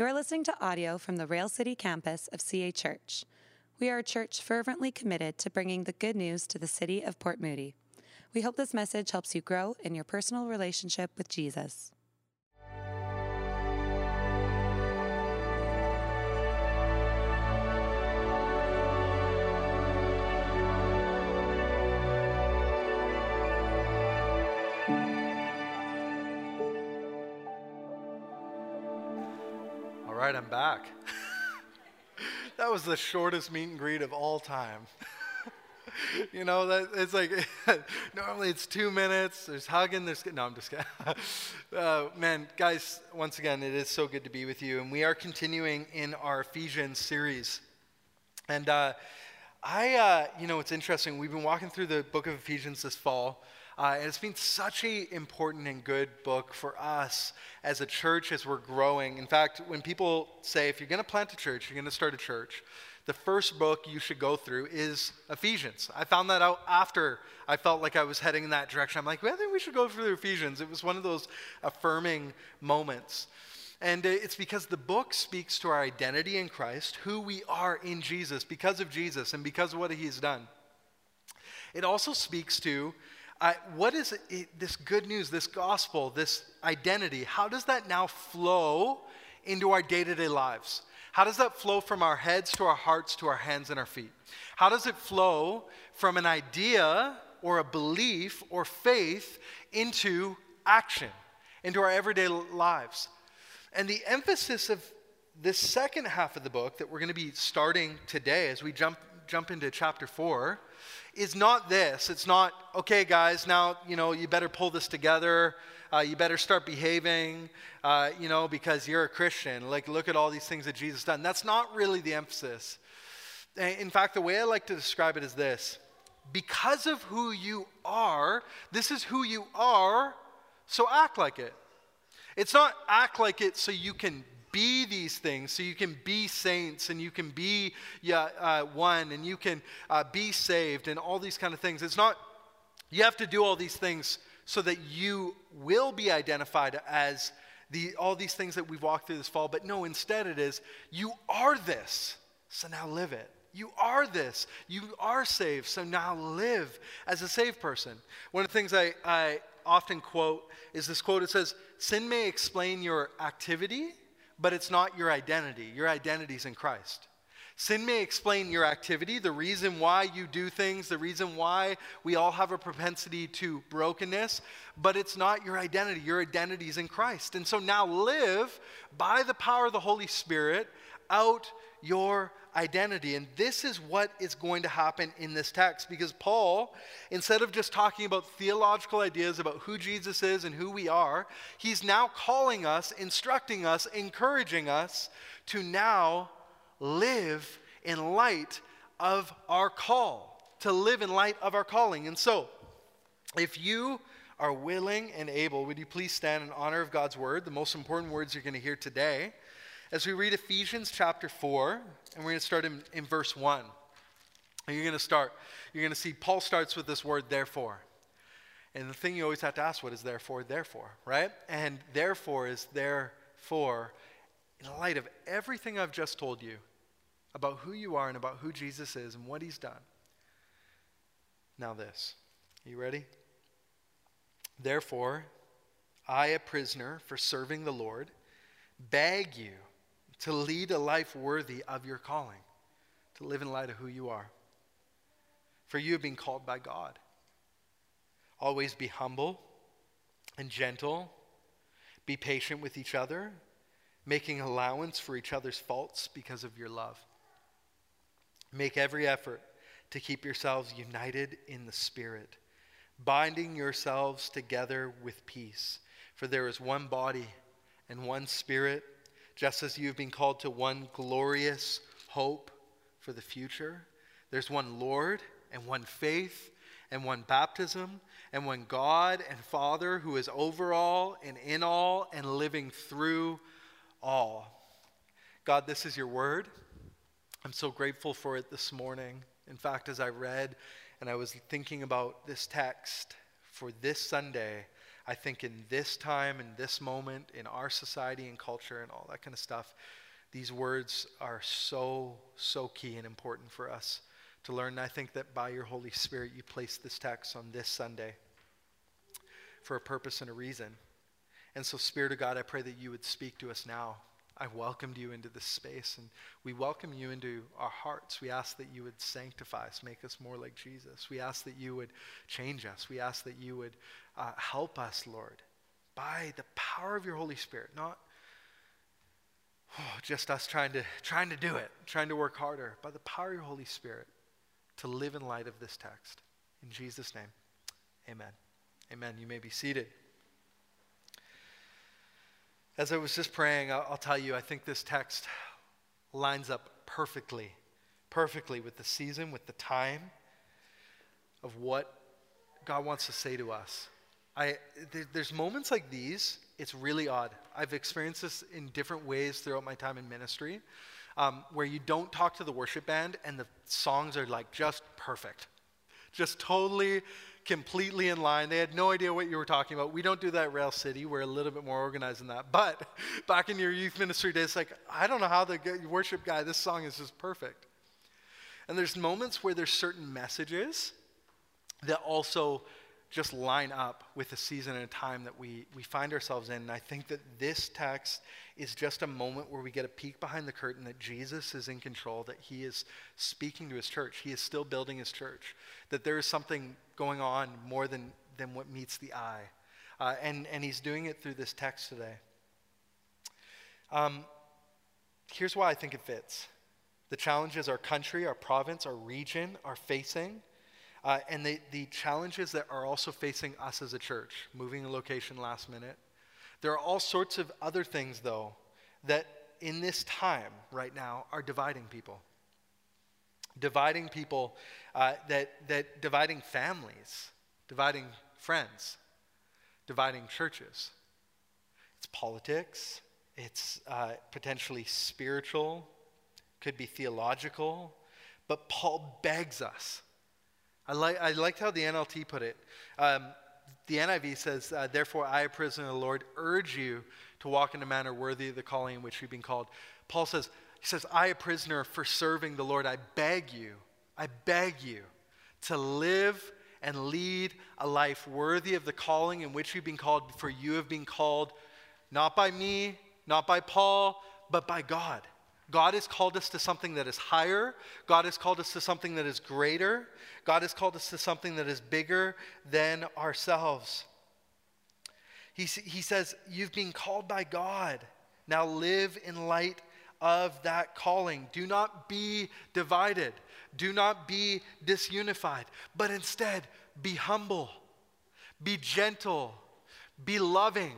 You are listening to audio from the Rail City campus of CA Church. We are a church fervently committed to bringing the good news to the city of Port Moody. We hope this message helps you grow in your personal relationship with Jesus. Right, I'm back. that was the shortest meet and greet of all time. you know, that it's like normally it's two minutes. There's hugging. There's no, I'm just kidding. uh, man, guys, once again, it is so good to be with you, and we are continuing in our Ephesians series. And uh, I, uh, you know, it's interesting. We've been walking through the book of Ephesians this fall. Uh, and it's been such an important and good book for us as a church as we're growing. In fact, when people say, if you're going to plant a church, you're going to start a church, the first book you should go through is Ephesians. I found that out after I felt like I was heading in that direction. I'm like, well, I think we should go through Ephesians. It was one of those affirming moments. And it's because the book speaks to our identity in Christ, who we are in Jesus, because of Jesus and because of what he's done. It also speaks to uh, what is it, this good news, this gospel, this identity? How does that now flow into our day to day lives? How does that flow from our heads to our hearts to our hands and our feet? How does it flow from an idea or a belief or faith into action, into our everyday lives? And the emphasis of this second half of the book that we're going to be starting today as we jump, jump into chapter four is not this. It's not, okay, guys, now, you know, you better pull this together. Uh, you better start behaving, uh, you know, because you're a Christian. Like, look at all these things that Jesus done. That's not really the emphasis. In fact, the way I like to describe it is this because of who you are, this is who you are, so act like it. It's not act like it so you can be these things so you can be saints and you can be yeah, uh, one and you can uh, be saved and all these kind of things. It's not, you have to do all these things so that you will be identified as the, all these things that we've walked through this fall. But no, instead it is, you are this, so now live it. You are this. You are saved, so now live as a saved person. One of the things I, I often quote is this quote it says, Sin may explain your activity, but it's not your identity. Your identity is in Christ. Sin may explain your activity, the reason why you do things, the reason why we all have a propensity to brokenness, but it's not your identity. Your identity is in Christ. And so now live by the power of the Holy Spirit out your identity. And this is what is going to happen in this text because Paul, instead of just talking about theological ideas about who Jesus is and who we are, he's now calling us, instructing us, encouraging us to now live in light of our call, to live in light of our calling. And so, if you are willing and able, would you please stand in honor of God's word, the most important words you're going to hear today? As we read Ephesians chapter 4, and we're going to start in, in verse 1. And you're going to start, you're going to see Paul starts with this word, therefore. And the thing you always have to ask, what is therefore, therefore, right? And therefore is therefore, in light of everything I've just told you about who you are and about who Jesus is and what he's done. Now, this. You ready? Therefore, I, a prisoner for serving the Lord, beg you to lead a life worthy of your calling, to live in light of who you are. For you have been called by God. Always be humble and gentle, be patient with each other, making allowance for each other's faults because of your love. Make every effort to keep yourselves united in the Spirit, binding yourselves together with peace. For there is one body and one Spirit just as you've been called to one glorious hope for the future, there's one Lord and one faith and one baptism and one God and Father who is over all and in all and living through all. God, this is your word. I'm so grateful for it this morning. In fact, as I read and I was thinking about this text for this Sunday, I think in this time, in this moment, in our society and culture and all that kind of stuff, these words are so, so key and important for us to learn. And I think that by your Holy Spirit, you placed this text on this Sunday for a purpose and a reason. And so, Spirit of God, I pray that you would speak to us now. I welcomed you into this space, and we welcome you into our hearts. We ask that you would sanctify us, make us more like Jesus. We ask that you would change us. We ask that you would uh, help us, Lord, by the power of your Holy Spirit, not oh, just us trying to, trying to do it, trying to work harder, by the power of your Holy Spirit to live in light of this text. In Jesus' name, amen. Amen. You may be seated. As I was just praying, I'll, I'll tell you, I think this text lines up perfectly, perfectly with the season, with the time of what God wants to say to us. I, there, there's moments like these, it's really odd. I've experienced this in different ways throughout my time in ministry, um, where you don't talk to the worship band and the songs are like just perfect, just totally completely in line. They had no idea what you were talking about. We don't do that at Rail City. We're a little bit more organized than that. But back in your youth ministry days, like, I don't know how the worship guy, this song is just perfect. And there's moments where there's certain messages that also just line up with the season and a time that we, we find ourselves in. And I think that this text is just a moment where we get a peek behind the curtain that Jesus is in control, that he is speaking to his church, he is still building his church, that there is something going on more than, than what meets the eye. Uh, and, and he's doing it through this text today. Um, here's why I think it fits the challenges our country, our province, our region are facing uh, and the, the challenges that are also facing us as a church, moving a location last minute. There are all sorts of other things, though, that in this time right now are dividing people. Dividing people, uh, that, that dividing families, dividing friends, dividing churches. It's politics, it's uh, potentially spiritual, could be theological, but Paul begs us I, like, I liked how the NLT put it. Um, the NIV says, uh, Therefore, I, a prisoner of the Lord, urge you to walk in a manner worthy of the calling in which you've been called. Paul says, He says, I, a prisoner for serving the Lord, I beg you, I beg you to live and lead a life worthy of the calling in which you've been called, for you have been called not by me, not by Paul, but by God. God has called us to something that is higher. God has called us to something that is greater. God has called us to something that is bigger than ourselves. He, he says, You've been called by God. Now live in light of that calling. Do not be divided. Do not be disunified, but instead be humble, be gentle, be loving,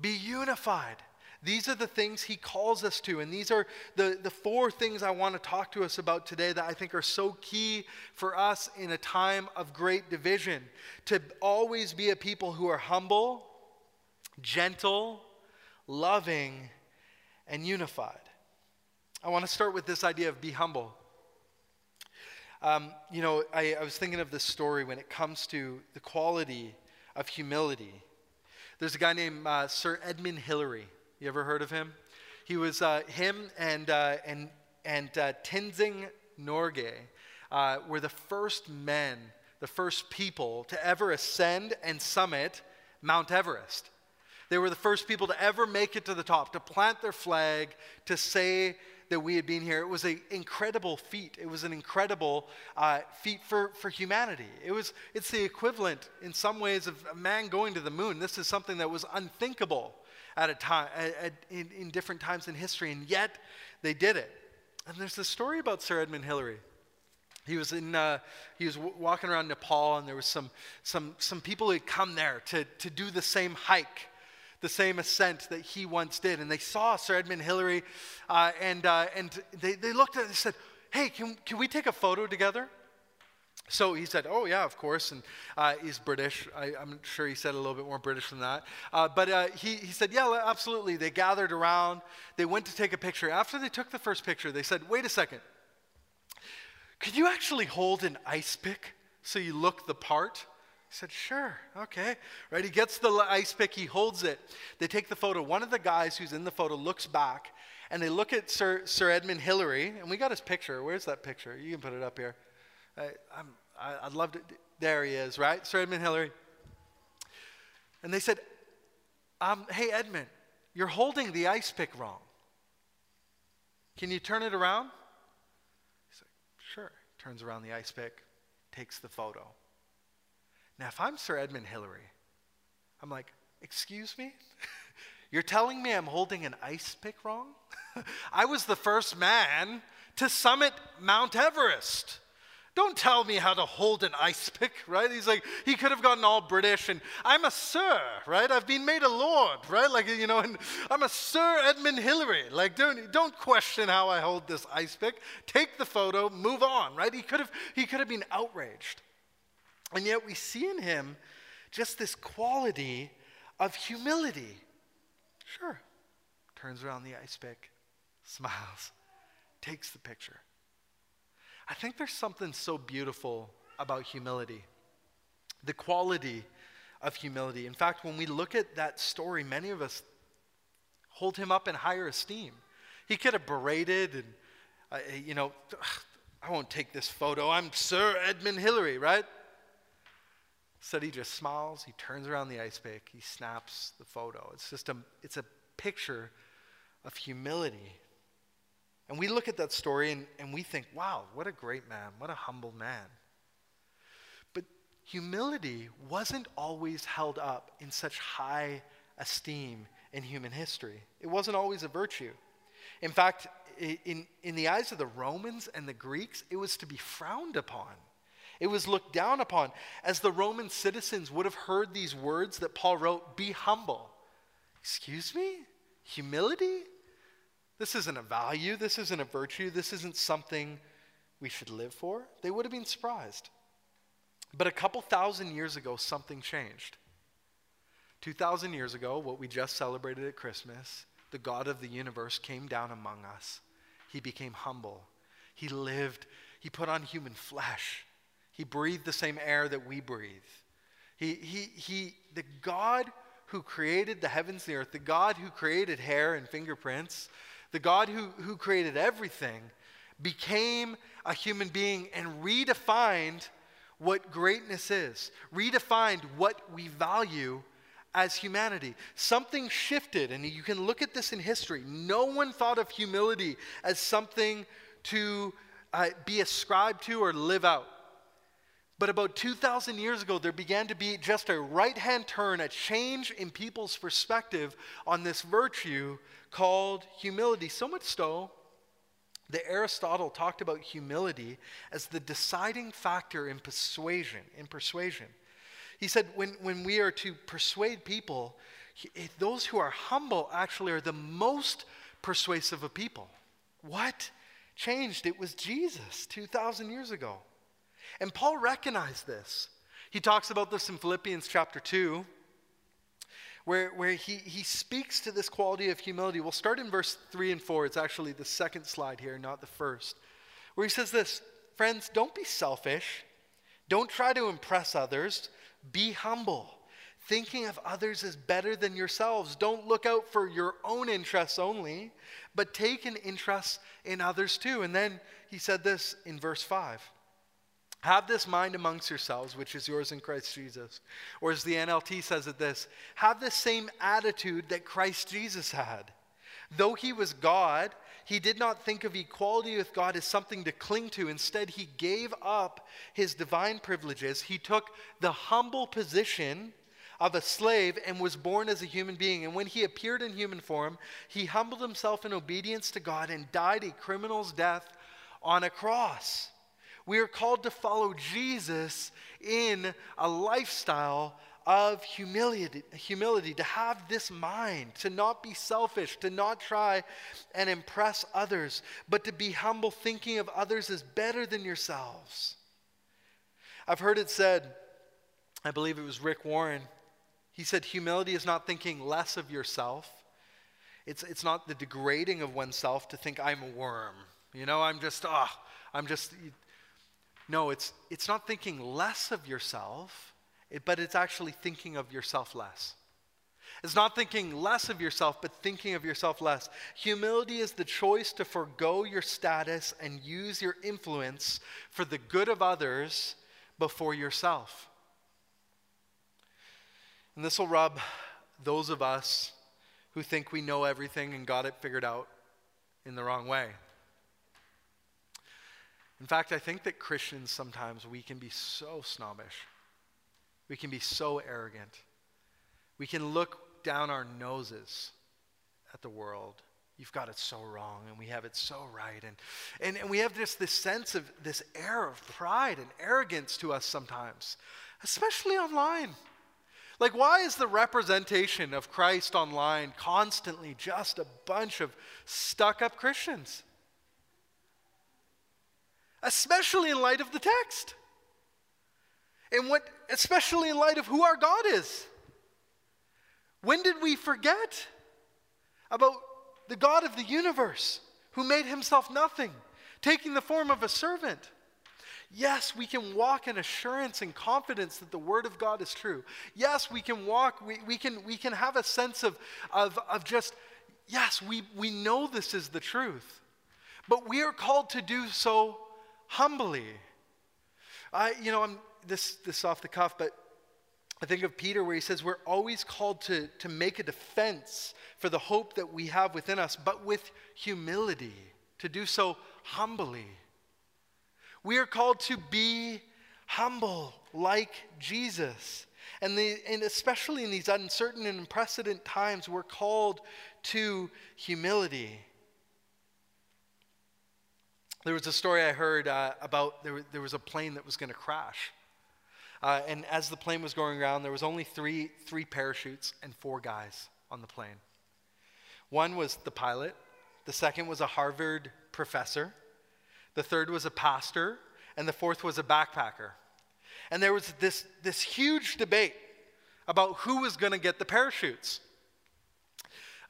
be unified. These are the things he calls us to. And these are the, the four things I want to talk to us about today that I think are so key for us in a time of great division. To always be a people who are humble, gentle, loving, and unified. I want to start with this idea of be humble. Um, you know, I, I was thinking of this story when it comes to the quality of humility. There's a guy named uh, Sir Edmund Hillary. You ever heard of him? He was uh, him and uh, and and uh, Tenzing Norgay uh, were the first men, the first people to ever ascend and summit Mount Everest. They were the first people to ever make it to the top, to plant their flag, to say that we had been here. It was an incredible feat. It was an incredible uh, feat for, for humanity. It was, it's the equivalent, in some ways, of a man going to the moon. This is something that was unthinkable at a time, at, at, in, in different times in history, and yet they did it. And there's this story about Sir Edmund Hillary. He was in, uh, he was w- walking around Nepal, and there was some, some, some people who had come there to, to do the same hike, the same ascent that he once did. And they saw Sir Edmund Hillary, uh, and, uh, and they, they looked at it and said, hey, can, can we take a photo together? So he said, Oh, yeah, of course. And uh, he's British. I, am sure he said a little bit more British than that. Uh, but uh, he, he said, Yeah, absolutely. They gathered around. They went to take a picture. After they took the first picture, they said, Wait a second. Could you actually hold an ice pick so you look the part? He said, Sure, okay. Right? He gets the ice pick, he holds it. They take the photo. One of the guys who's in the photo looks back and they look at Sir, Sir Edmund Hillary, and we got his picture. Where's that picture? You can put it up here. I, I'm, I, would love to. There he is, right? Sir Edmund Hillary. And they said, um, Hey, Edmund, you're holding the ice pick wrong. Can you turn it around? He's like, Sure. Turns around the ice pick, takes the photo. Now, if I'm Sir Edmund Hillary, I'm like, Excuse me? You're telling me I'm holding an ice pick wrong? I was the first man to summit Mount Everest. Don't tell me how to hold an ice pick, right? He's like, he could have gotten all British and I'm a sir, right? I've been made a lord, right? Like, you know, and I'm a Sir Edmund Hillary. Like, don't, don't question how I hold this ice pick. Take the photo, move on, right? He could have, he could have been outraged. And yet we see in him just this quality of humility. Sure. Turns around the ice pick, smiles, takes the picture. I think there's something so beautiful about humility, the quality of humility. In fact, when we look at that story, many of us hold him up in higher esteem. He could have berated and, uh, you know, I won't take this photo. I'm Sir Edmund Hillary, right? Said he just smiles, he turns around the ice pick, he snaps the photo. It's just a, it's a picture of humility. And we look at that story and, and we think, wow, what a great man, what a humble man. But humility wasn't always held up in such high esteem in human history, it wasn't always a virtue. In fact, in, in the eyes of the Romans and the Greeks, it was to be frowned upon. It was looked down upon. As the Roman citizens would have heard these words that Paul wrote, be humble. Excuse me? Humility? This isn't a value. This isn't a virtue. This isn't something we should live for. They would have been surprised. But a couple thousand years ago, something changed. 2,000 years ago, what we just celebrated at Christmas, the God of the universe came down among us. He became humble. He lived, he put on human flesh. He breathed the same air that we breathe. He, he, he, the God who created the heavens and the earth, the God who created hair and fingerprints, the God who, who created everything, became a human being and redefined what greatness is, redefined what we value as humanity. Something shifted, and you can look at this in history. No one thought of humility as something to uh, be ascribed to or live out. But about 2,000 years ago, there began to be just a right hand turn, a change in people's perspective on this virtue called humility. So much so that Aristotle talked about humility as the deciding factor in persuasion. In persuasion. He said, when, when we are to persuade people, eh, those who are humble actually are the most persuasive of people. What changed? It was Jesus 2,000 years ago. And Paul recognized this. He talks about this in Philippians chapter 2, where, where he, he speaks to this quality of humility. We'll start in verse 3 and 4. It's actually the second slide here, not the first, where he says this Friends, don't be selfish. Don't try to impress others. Be humble, thinking of others as better than yourselves. Don't look out for your own interests only, but take an interest in others too. And then he said this in verse 5 have this mind amongst yourselves, which is yours in Christ Jesus. Or as the NLT says it this have the same attitude that Christ Jesus had. Though he was God, he did not think of equality with God as something to cling to. Instead, he gave up his divine privileges. He took the humble position of a slave and was born as a human being. And when he appeared in human form, he humbled himself in obedience to God and died a criminal's death on a cross. We are called to follow Jesus in a lifestyle of humility, humility, to have this mind, to not be selfish, to not try and impress others, but to be humble, thinking of others as better than yourselves. I've heard it said, I believe it was Rick Warren, he said, humility is not thinking less of yourself. It's, it's not the degrading of oneself to think I'm a worm. You know, I'm just, ah, oh, I'm just, no, it's, it's not thinking less of yourself, but it's actually thinking of yourself less. It's not thinking less of yourself, but thinking of yourself less. Humility is the choice to forego your status and use your influence for the good of others before yourself. And this will rub those of us who think we know everything and got it figured out in the wrong way. In fact, I think that Christians sometimes we can be so snobbish. We can be so arrogant. We can look down our noses at the world. You've got it so wrong, and we have it so right. And, and, and we have just this sense of this air of pride and arrogance to us sometimes, especially online. Like, why is the representation of Christ online constantly just a bunch of stuck up Christians? Especially in light of the text. And what, especially in light of who our God is. When did we forget about the God of the universe who made himself nothing, taking the form of a servant? Yes, we can walk in assurance and confidence that the Word of God is true. Yes, we can walk, we, we, can, we can have a sense of, of, of just, yes, we, we know this is the truth. But we are called to do so humbly. I, you know, I'm this, this off the cuff, but I think of Peter where he says we're always called to, to make a defense for the hope that we have within us, but with humility, to do so humbly. We are called to be humble like Jesus. And, the, and especially in these uncertain and unprecedented times, we're called to humility. There was a story I heard uh, about there, there was a plane that was going to crash. Uh, and as the plane was going around, there was only three, three parachutes and four guys on the plane. One was the pilot, the second was a Harvard professor, the third was a pastor, and the fourth was a backpacker. And there was this, this huge debate about who was going to get the parachutes.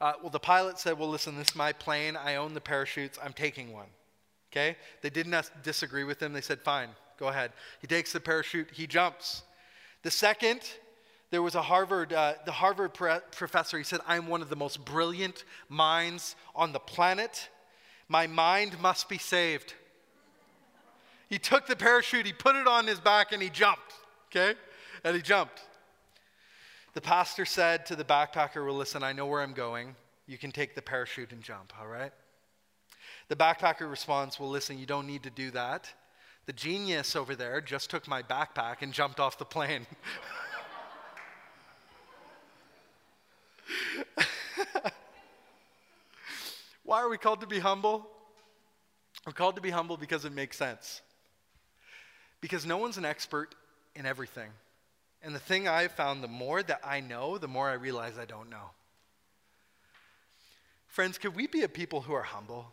Uh, well, the pilot said, Well, listen, this is my plane. I own the parachutes. I'm taking one. Okay? They didn't disagree with him. They said, Fine, go ahead. He takes the parachute, he jumps. The second, there was a Harvard, uh, the Harvard pre- professor. He said, I'm one of the most brilliant minds on the planet. My mind must be saved. He took the parachute, he put it on his back, and he jumped. Okay? And he jumped. The pastor said to the backpacker, Well, listen, I know where I'm going. You can take the parachute and jump, all right? The backpacker responds, Well, listen, you don't need to do that. The genius over there just took my backpack and jumped off the plane. Why are we called to be humble? We're called to be humble because it makes sense. Because no one's an expert in everything. And the thing I've found, the more that I know, the more I realize I don't know. Friends, could we be a people who are humble?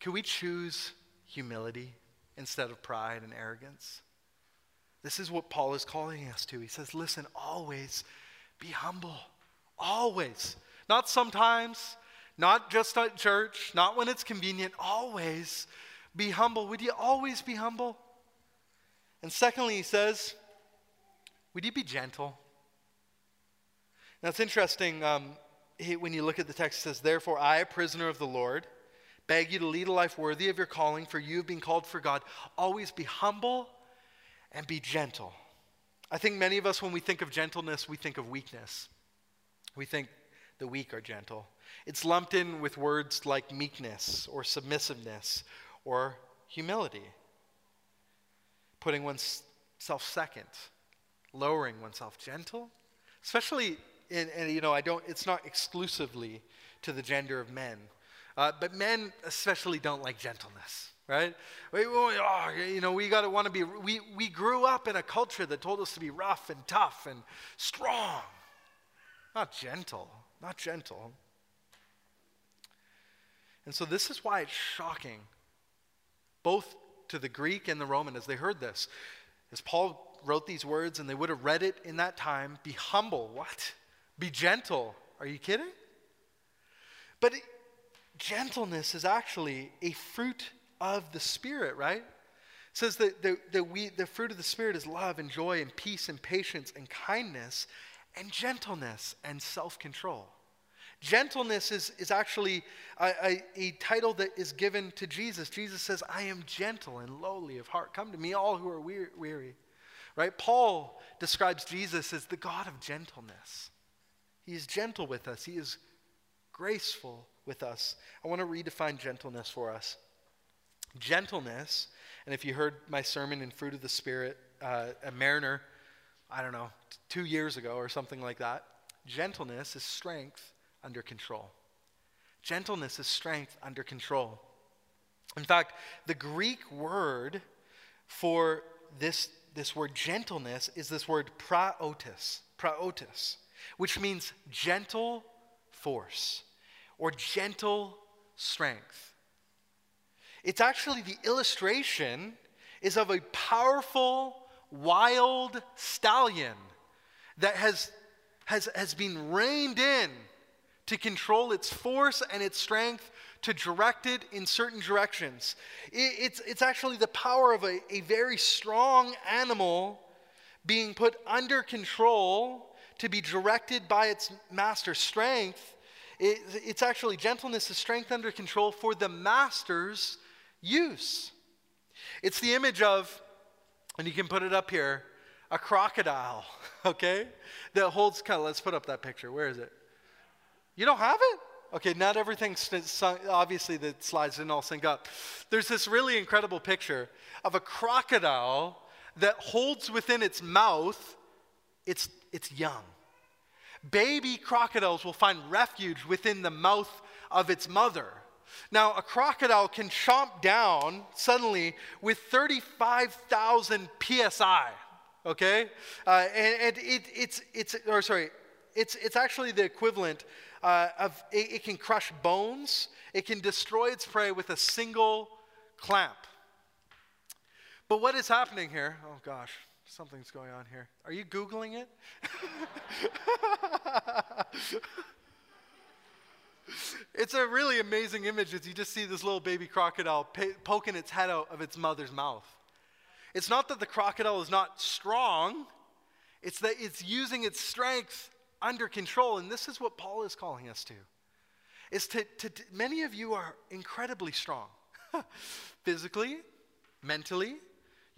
Could we choose humility instead of pride and arrogance? This is what Paul is calling us to. He says, listen, always be humble. Always. Not sometimes, not just at church, not when it's convenient. Always be humble. Would you always be humble? And secondly, he says, Would you be gentle? Now it's interesting um, when you look at the text, it says, Therefore, I, a prisoner of the Lord, beg you to lead a life worthy of your calling, for you have been called for God. Always be humble and be gentle. I think many of us, when we think of gentleness, we think of weakness. We think the weak are gentle. It's lumped in with words like meekness or submissiveness or humility putting oneself second, lowering oneself, gentle, especially in, and you know, I don't, it's not exclusively to the gender of men, uh, but men especially don't like gentleness, right? We, oh, you know, we got to want to be, we, we grew up in a culture that told us to be rough and tough and strong, not gentle, not gentle. And so this is why it's shocking, both to the Greek and the Roman as they heard this. As Paul wrote these words and they would have read it in that time be humble. What? Be gentle. Are you kidding? But gentleness is actually a fruit of the Spirit, right? says that the, the, we, the fruit of the Spirit is love and joy and peace and patience and kindness and gentleness and self control. Gentleness is, is actually a, a, a, title that is given to Jesus. Jesus says, I am gentle and lowly of heart. Come to me, all who are weary. Right? Paul describes Jesus as the God of gentleness. He is gentle with us, He is graceful with us. I want to redefine gentleness for us. Gentleness, and if you heard my sermon in Fruit of the Spirit, uh, a mariner, I don't know, two years ago or something like that, gentleness is strength under control. Gentleness is strength under control. In fact, the Greek word for this, this word gentleness is this word praotis, praotis, which means gentle force or gentle strength. It's actually the illustration is of a powerful, wild stallion that has, has, has been reined in to control its force and its strength, to direct it in certain directions. It, it's, it's actually the power of a, a very strong animal being put under control to be directed by its master. Strength, it, it's actually gentleness is strength under control for the master's use. It's the image of, and you can put it up here, a crocodile, okay? That holds, kind of, let's put up that picture. Where is it? You don't have it? Okay, not everything, obviously, the slides didn't all sync up. There's this really incredible picture of a crocodile that holds within its mouth its, its young. Baby crocodiles will find refuge within the mouth of its mother. Now, a crocodile can chomp down suddenly with 35,000 psi, okay? Uh, and, and it, it's, it's, or sorry, it's, it's actually the equivalent uh, of, it, it can crush bones, it can destroy its prey with a single clamp. But what is happening here? Oh gosh, something's going on here. Are you Googling it? it's a really amazing image as you just see this little baby crocodile poking its head out of its mother's mouth. It's not that the crocodile is not strong, it's that it's using its strength under control. And this is what Paul is calling us to. Is to, to, many of you are incredibly strong. Physically, mentally,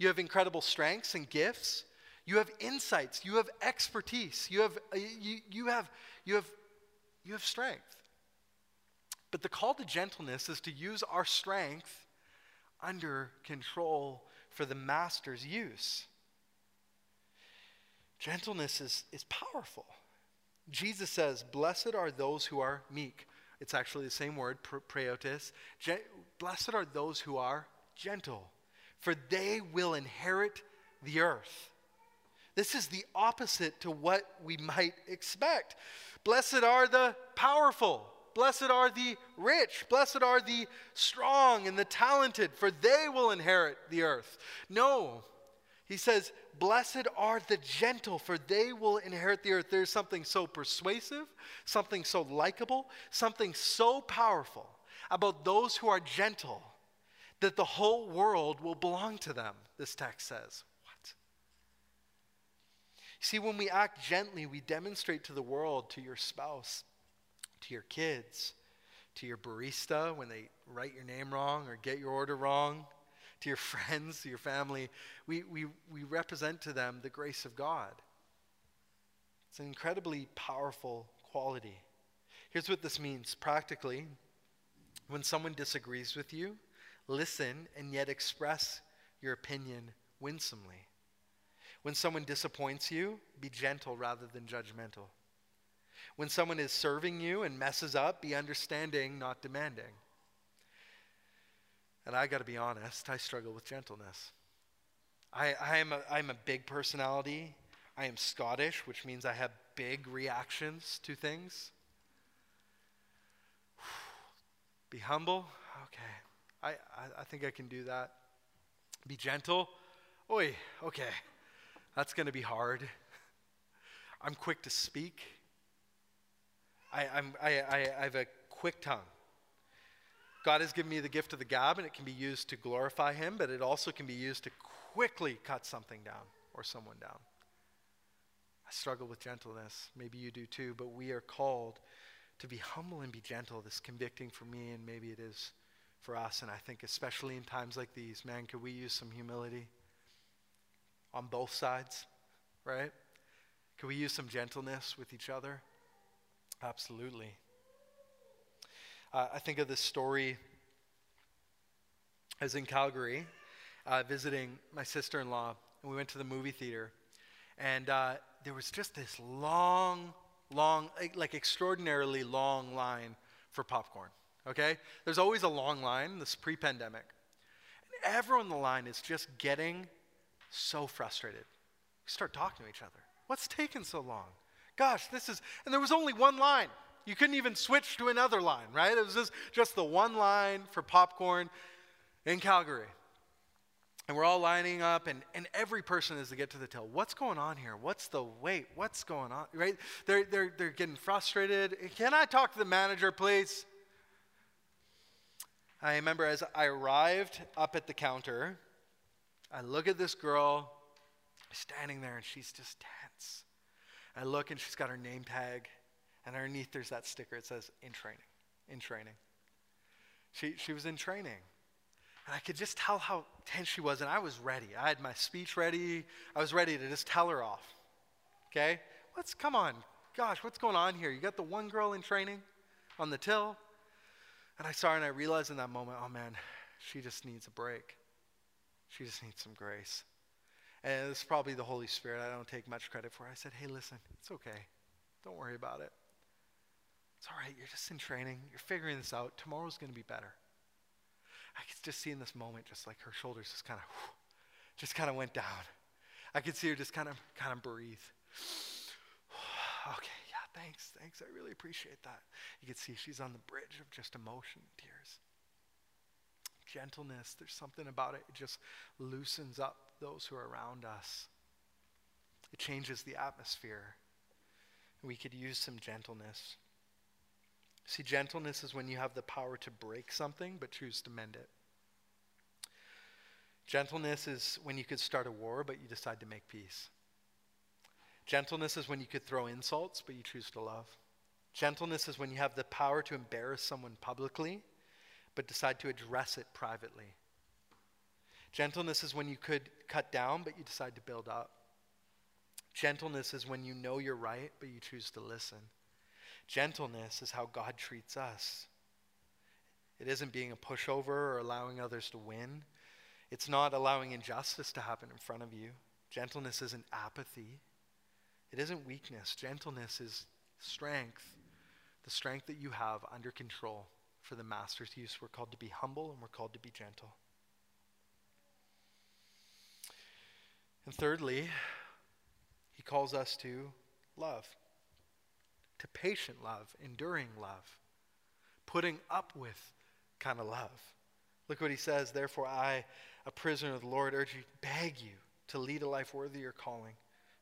you have incredible strengths and gifts. You have insights, you have expertise, you have, uh, you, you have, you have, you have strength. But the call to gentleness is to use our strength under control for the master's use. Gentleness is, is powerful. Jesus says, Blessed are those who are meek. It's actually the same word, praotis. Blessed are those who are gentle, for they will inherit the earth. This is the opposite to what we might expect. Blessed are the powerful. Blessed are the rich. Blessed are the strong and the talented, for they will inherit the earth. No, he says, Blessed are the gentle, for they will inherit the earth. There's something so persuasive, something so likable, something so powerful about those who are gentle that the whole world will belong to them, this text says. What? See, when we act gently, we demonstrate to the world, to your spouse, to your kids, to your barista when they write your name wrong or get your order wrong to your friends, to your family, we, we, we represent to them the grace of God. It's an incredibly powerful quality. Here's what this means practically when someone disagrees with you, listen and yet express your opinion winsomely. When someone disappoints you, be gentle rather than judgmental. When someone is serving you and messes up, be understanding, not demanding. And I got to be honest, I struggle with gentleness. I, I am a, I'm a big personality. I am Scottish, which means I have big reactions to things. Be humble? Okay. I, I, I think I can do that. Be gentle? Oi, okay. That's going to be hard. I'm quick to speak. I, I'm, I, I, I have a quick tongue. God has given me the gift of the gab, and it can be used to glorify Him, but it also can be used to quickly cut something down or someone down. I struggle with gentleness. Maybe you do too, but we are called to be humble and be gentle. This convicting for me, and maybe it is for us. And I think, especially in times like these, man, could we use some humility on both sides, right? Could we use some gentleness with each other? Absolutely. Uh, I think of this story I was in Calgary uh, visiting my sister in law, and we went to the movie theater. And uh, there was just this long, long, like extraordinarily long line for popcorn. Okay? There's always a long line, this pre pandemic. And everyone in the line is just getting so frustrated. We start talking to each other. What's taking so long? Gosh, this is, and there was only one line. You couldn't even switch to another line, right? It was just, just the one line for popcorn in Calgary. And we're all lining up, and, and every person is to get to the till, what's going on here? What's the wait? What's going on? Right? They're, they're, they're getting frustrated. Can I talk to the manager, please? I remember as I arrived up at the counter, I look at this girl standing there, and she's just tense. I look, and she's got her name tag and underneath there's that sticker. It says, in training, in training. She, she was in training. And I could just tell how tense she was, and I was ready. I had my speech ready. I was ready to just tell her off. Okay? What's, come on, gosh, what's going on here? You got the one girl in training on the till? And I saw her, and I realized in that moment, oh man, she just needs a break. She just needs some grace. And it's probably the Holy Spirit. I don't take much credit for. It. I said, hey, listen, it's okay. Don't worry about it. It's all right. You're just in training. You're figuring this out. Tomorrow's going to be better. I could just see in this moment, just like her shoulders just kind of, just kind of went down. I could see her just kind of, kind of breathe. okay, thanks, thanks. I really appreciate that. You can see she's on the bridge of just emotion, tears. Gentleness, there's something about it. It just loosens up those who are around us. It changes the atmosphere. We could use some gentleness. See, gentleness is when you have the power to break something but choose to mend it. Gentleness is when you could start a war but you decide to make peace. Gentleness is when you could throw insults but you choose to love. Gentleness is when you have the power to embarrass someone publicly but decide to address it privately. Gentleness is when you could cut down but you decide to build up. Gentleness is when you know you're right but you choose to listen. Gentleness is how God treats us. It isn't being a pushover or allowing others to win. It's not allowing injustice to happen in front of you. Gentleness isn't apathy. It isn't weakness. Gentleness is strength, the strength that you have under control for the master's use. We're called to be humble and we're called to be gentle. And thirdly, he calls us to love to patient love, enduring love, putting up with kind of love. Look what he says. Therefore, I, a prisoner of the Lord, urge you, beg you to lead a life worthy of your calling.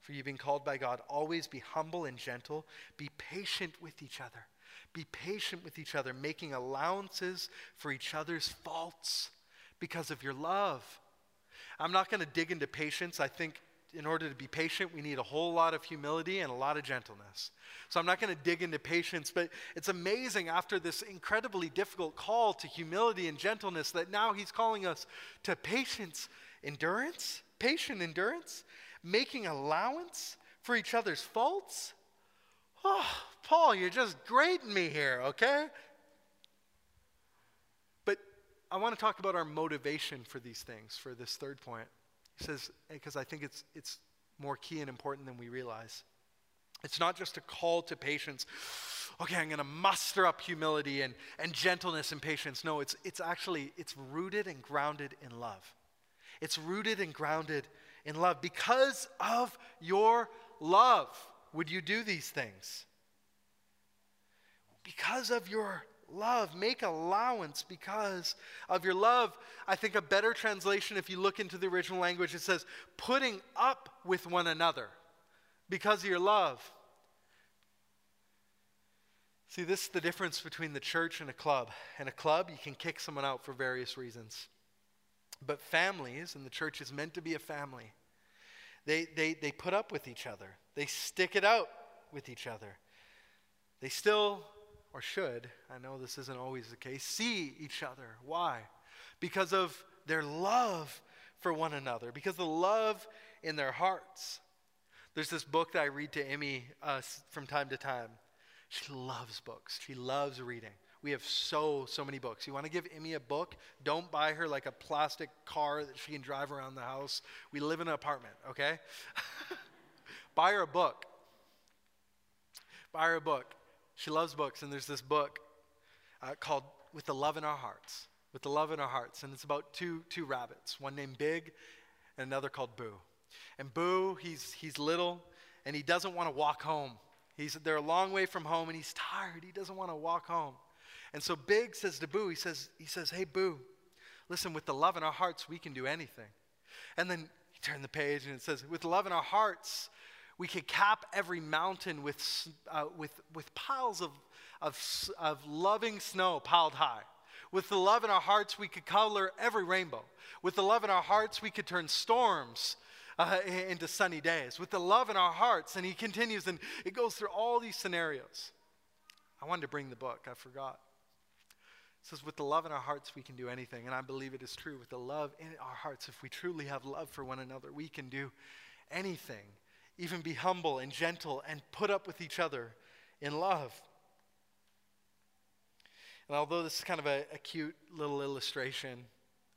For you've been called by God. Always be humble and gentle. Be patient with each other. Be patient with each other, making allowances for each other's faults because of your love. I'm not going to dig into patience. I think in order to be patient, we need a whole lot of humility and a lot of gentleness. So I'm not going to dig into patience, but it's amazing after this incredibly difficult call to humility and gentleness that now he's calling us to patience, endurance, patient endurance, making allowance for each other's faults. Oh, Paul, you're just grating me here, okay? But I want to talk about our motivation for these things, for this third point. He says, because I think it's, it's more key and important than we realize. It's not just a call to patience. Okay, I'm going to muster up humility and, and gentleness and patience. No, it's, it's actually, it's rooted and grounded in love. It's rooted and grounded in love. Because of your love, would you do these things? Because of your love. Make allowance because of your love. I think a better translation, if you look into the original language, it says, putting up with one another because of your love. See, this is the difference between the church and a club. In a club, you can kick someone out for various reasons. But families, and the church is meant to be a family, they, they, they put up with each other, they stick it out with each other. They still, or should, I know this isn't always the case, see each other. Why? Because of their love for one another, because the love in their hearts. There's this book that I read to Emmy uh, from time to time. She loves books. She loves reading. We have so, so many books. You want to give Emmy a book? Don't buy her like a plastic car that she can drive around the house. We live in an apartment, okay? buy her a book. Buy her a book. She loves books, and there's this book uh, called With the Love in Our Hearts. With the Love in Our Hearts. And it's about two, two rabbits, one named Big and another called Boo. And Boo, he's, he's little, and he doesn't want to walk home. He's, they're a long way from home, and he's tired. He doesn't want to walk home. And so Big says to Boo, he says, he says, Hey, Boo, listen, with the love in our hearts, we can do anything. And then you turn the page, and it says, With love in our hearts, we could cap every mountain with, uh, with, with piles of, of, of loving snow piled high. With the love in our hearts, we could color every rainbow. With the love in our hearts, we could turn storms uh, into sunny days. With the love in our hearts, and he continues, and it goes through all these scenarios. I wanted to bring the book, I forgot. Says, with the love in our hearts, we can do anything. And I believe it is true. With the love in our hearts, if we truly have love for one another, we can do anything, even be humble and gentle and put up with each other in love. And although this is kind of a, a cute little illustration,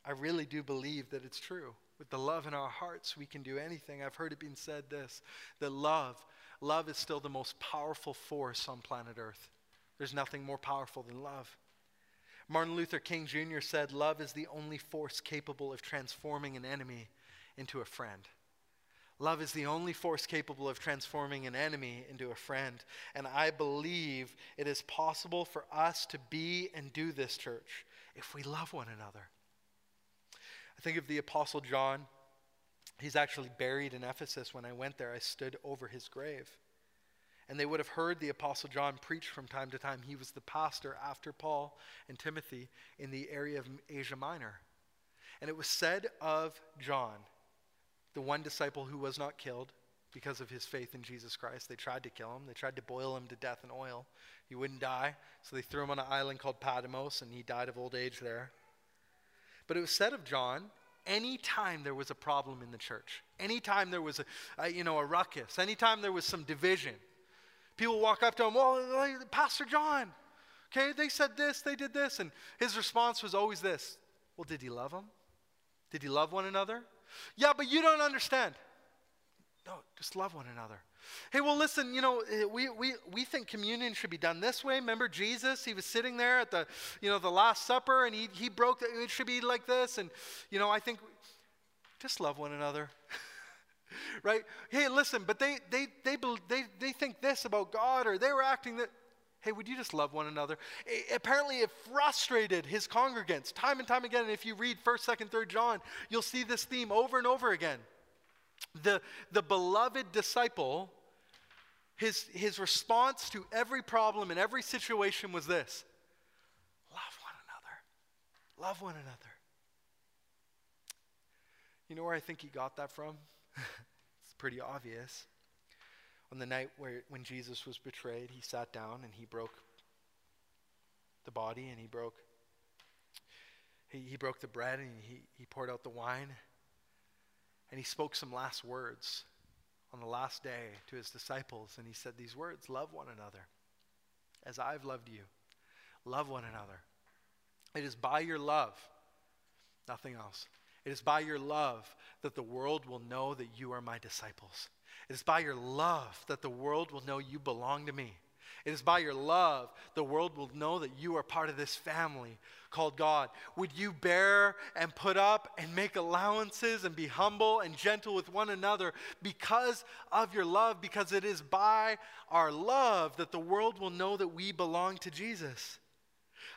I really do believe that it's true. With the love in our hearts, we can do anything. I've heard it being said this that love, love is still the most powerful force on planet Earth. There's nothing more powerful than love. Martin Luther King Jr. said, Love is the only force capable of transforming an enemy into a friend. Love is the only force capable of transforming an enemy into a friend. And I believe it is possible for us to be and do this, church, if we love one another. I think of the Apostle John. He's actually buried in Ephesus. When I went there, I stood over his grave. And they would have heard the Apostle John preach from time to time. He was the pastor after Paul and Timothy in the area of Asia Minor. And it was said of John the one disciple who was not killed because of his faith in Jesus Christ. They tried to kill him, they tried to boil him to death in oil. He wouldn't die, so they threw him on an island called Patmos, and he died of old age there. But it was said of John anytime there was a problem in the church, anytime there was a, a, you know, a ruckus, anytime there was some division, people walk up to him, well, Pastor John, okay, they said this, they did this. And his response was always this Well, did he love them? Did he love one another? Yeah, but you don't understand. No, just love one another. Hey, well, listen, you know, eh, we, we, we think communion should be done this way. Remember Jesus? He was sitting there at the, you know, the Last Supper and he, he broke, it should be like this. And, you know, I think just love one another. right? Hey, listen, but they, they, they, they, they think this about God or they were acting that. Hey, would you just love one another? It, apparently, it frustrated his congregants time and time again. And if you read 1st, 2nd, 3rd John, you'll see this theme over and over again. The, the beloved disciple, his, his response to every problem in every situation was this love one another. Love one another. You know where I think he got that from? it's pretty obvious. On the night where when Jesus was betrayed, he sat down and he broke the body and he broke he, he broke the bread and he, he poured out the wine. And he spoke some last words on the last day to his disciples. And he said these words love one another as I've loved you. Love one another. It is by your love nothing else it is by your love that the world will know that you are my disciples it is by your love that the world will know you belong to me. It is by your love the world will know that you are part of this family called God. Would you bear and put up and make allowances and be humble and gentle with one another because of your love? Because it is by our love that the world will know that we belong to Jesus.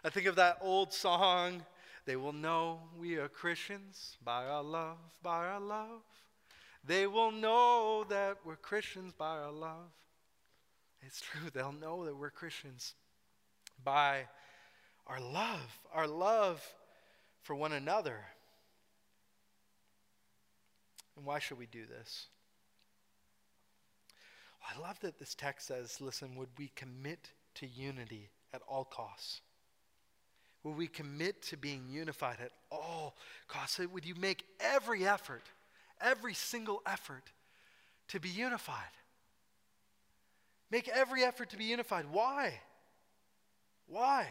I think of that old song, They will know we are Christians by our love, by our love. They will know that we're Christians by our love. It's true, they'll know that we're Christians by our love, our love for one another. And why should we do this? I love that this text says, listen, would we commit to unity at all costs? Would we commit to being unified at all costs? Would you make every effort, every single effort to be unified? Make every effort to be unified. Why? Why?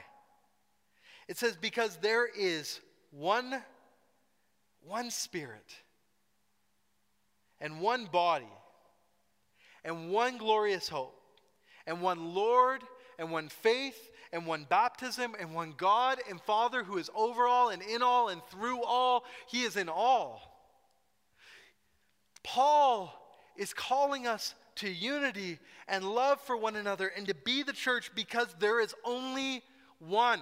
It says, because there is one, one spirit and one body and one glorious hope and one Lord and one faith and one baptism and one God and Father who is over all and in all and through all. He is in all. Paul is calling us to unity and love for one another and to be the church because there is only one.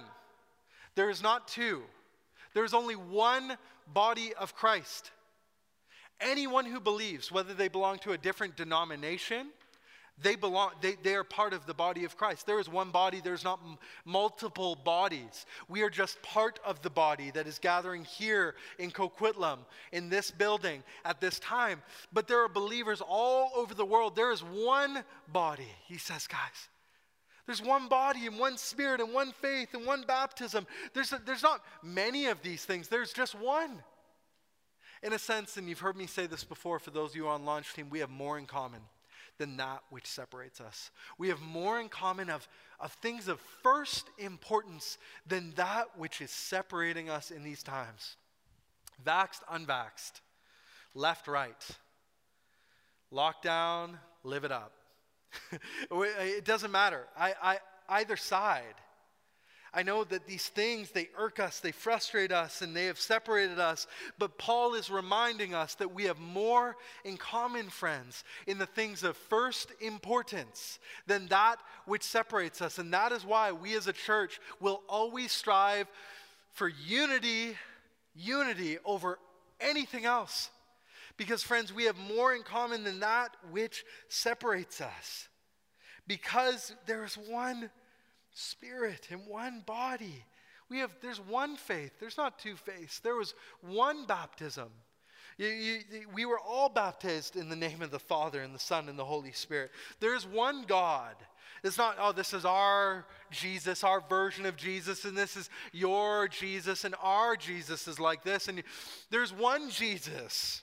There is not two. There is only one body of Christ. Anyone who believes, whether they belong to a different denomination, they belong, they, they are part of the body of Christ. There is one body, there's not m- multiple bodies. We are just part of the body that is gathering here in Coquitlam, in this building, at this time. But there are believers all over the world. There is one body, he says, guys. There's one body and one spirit and one faith and one baptism. There's, a, there's not many of these things, there's just one. In a sense, and you've heard me say this before for those of you on launch team, we have more in common than that which separates us. We have more in common of, of things of first importance than that which is separating us in these times. Vaxed, unvaxed, left, right, lockdown, live it up. it doesn't matter. I, I, either side. I know that these things, they irk us, they frustrate us, and they have separated us. But Paul is reminding us that we have more in common, friends, in the things of first importance than that which separates us. And that is why we as a church will always strive for unity, unity over anything else. Because, friends, we have more in common than that which separates us. Because there is one spirit and one body. We have, there's one faith. There's not two faiths. There was one baptism. You, you, we were all baptized in the name of the Father and the Son and the Holy Spirit. There's one God. It's not, oh, this is our Jesus, our version of Jesus, and this is your Jesus, and our Jesus is like this. And there's one Jesus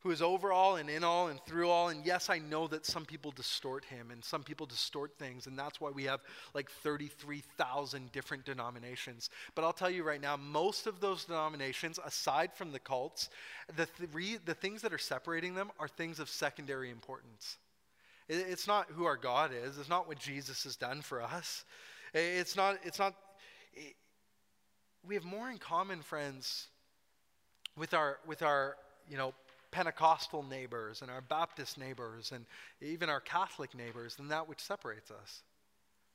who is over all and in all and through all. And yes, I know that some people distort him and some people distort things, and that's why we have like 33,000 different denominations. But I'll tell you right now, most of those denominations, aside from the cults, the, three, the things that are separating them are things of secondary importance. It, it's not who our God is, it's not what Jesus has done for us. It's not, it's not, it, we have more in common, friends, with our, with our, you know, Pentecostal neighbors and our Baptist neighbors and even our Catholic neighbors than that which separates us.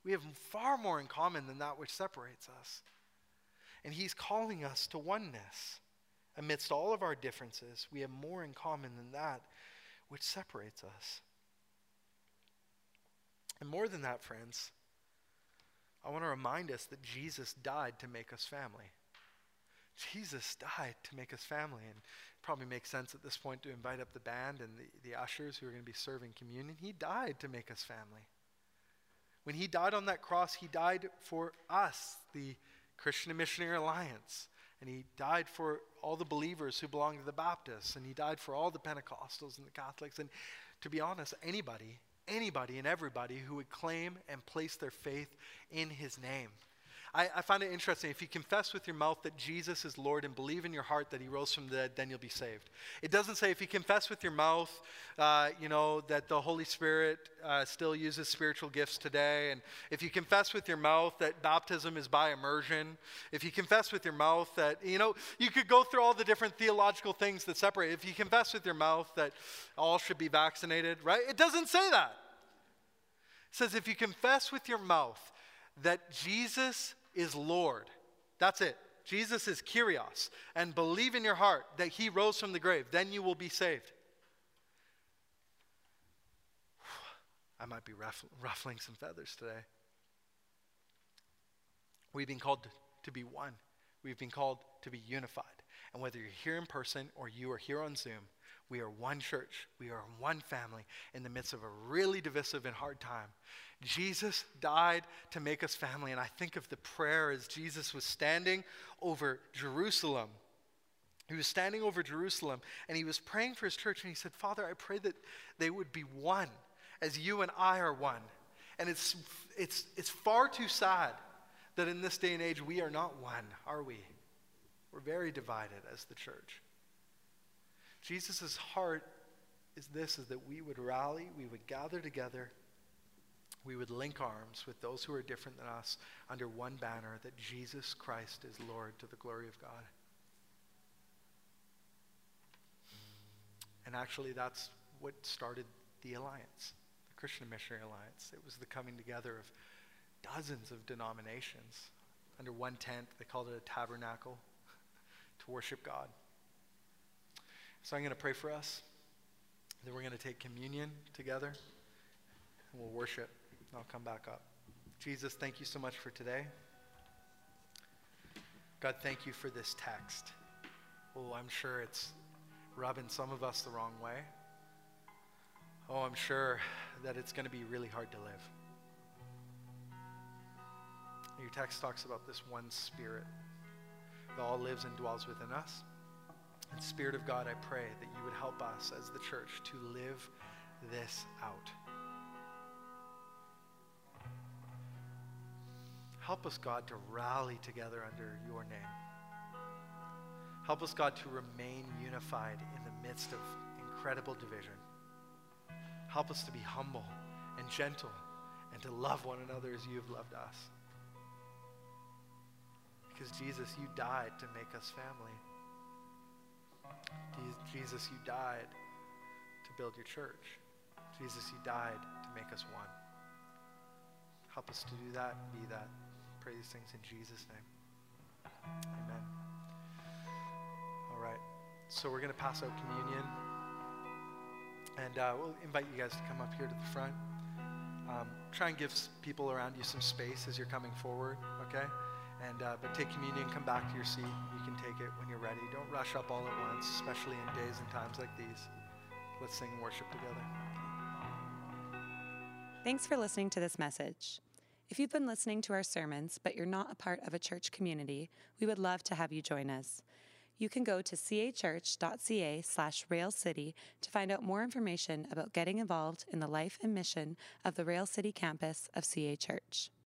We have far more in common than that which separates us. And He's calling us to oneness. Amidst all of our differences, we have more in common than that which separates us. And more than that, friends, I want to remind us that Jesus died to make us family. Jesus died to make us family. And probably makes sense at this point to invite up the band and the, the ushers who are going to be serving communion. He died to make us family. When he died on that cross, he died for us, the Christian and Missionary Alliance. And he died for all the believers who belong to the Baptists. And he died for all the Pentecostals and the Catholics. And to be honest, anybody, anybody and everybody who would claim and place their faith in his name. I, I find it interesting. If you confess with your mouth that Jesus is Lord and believe in your heart that he rose from the dead, then you'll be saved. It doesn't say if you confess with your mouth, uh, you know, that the Holy Spirit uh, still uses spiritual gifts today. And if you confess with your mouth that baptism is by immersion, if you confess with your mouth that, you know, you could go through all the different theological things that separate. If you confess with your mouth that all should be vaccinated, right? It doesn't say that. It says if you confess with your mouth that Jesus is Lord. That's it. Jesus is Kyrios. And believe in your heart that he rose from the grave. Then you will be saved. I might be ruffling some feathers today. We've been called to be one. We've been called to be unified. And whether you're here in person or you are here on Zoom, we are one church. We are one family in the midst of a really divisive and hard time. Jesus died to make us family. And I think of the prayer as Jesus was standing over Jerusalem. He was standing over Jerusalem and he was praying for his church. And he said, Father, I pray that they would be one as you and I are one. And it's, it's, it's far too sad that in this day and age we are not one, are we? We're very divided as the church. Jesus' heart is this is that we would rally, we would gather together, we would link arms with those who are different than us under one banner that Jesus Christ is Lord to the glory of God. And actually, that's what started the alliance, the Christian Missionary Alliance. It was the coming together of dozens of denominations under one tent. They called it a tabernacle to worship God. So I'm going to pray for us. Then we're going to take communion together and we'll worship. I'll come back up. Jesus, thank you so much for today. God, thank you for this text. Oh, I'm sure it's rubbing some of us the wrong way. Oh, I'm sure that it's going to be really hard to live. Your text talks about this one spirit that all lives and dwells within us. And Spirit of God, I pray that you would help us as the church to live this out. Help us, God, to rally together under your name. Help us, God, to remain unified in the midst of incredible division. Help us to be humble and gentle and to love one another as you have loved us. Because, Jesus, you died to make us family. Jesus, you died to build your church. Jesus, you died to make us one. Help us to do that be that. Pray these things in Jesus' name. Amen. All right. So we're going to pass out communion. And uh, we'll invite you guys to come up here to the front. Um, try and give people around you some space as you're coming forward, okay? And uh, but take communion, come back to your seat. You can take it when you're ready. Don't rush up all at once, especially in days and times like these. Let's sing worship together. Thanks for listening to this message. If you've been listening to our sermons, but you're not a part of a church community, we would love to have you join us. You can go to cachurch.ca slash railcity to find out more information about getting involved in the life and mission of the Rail City campus of CA Church.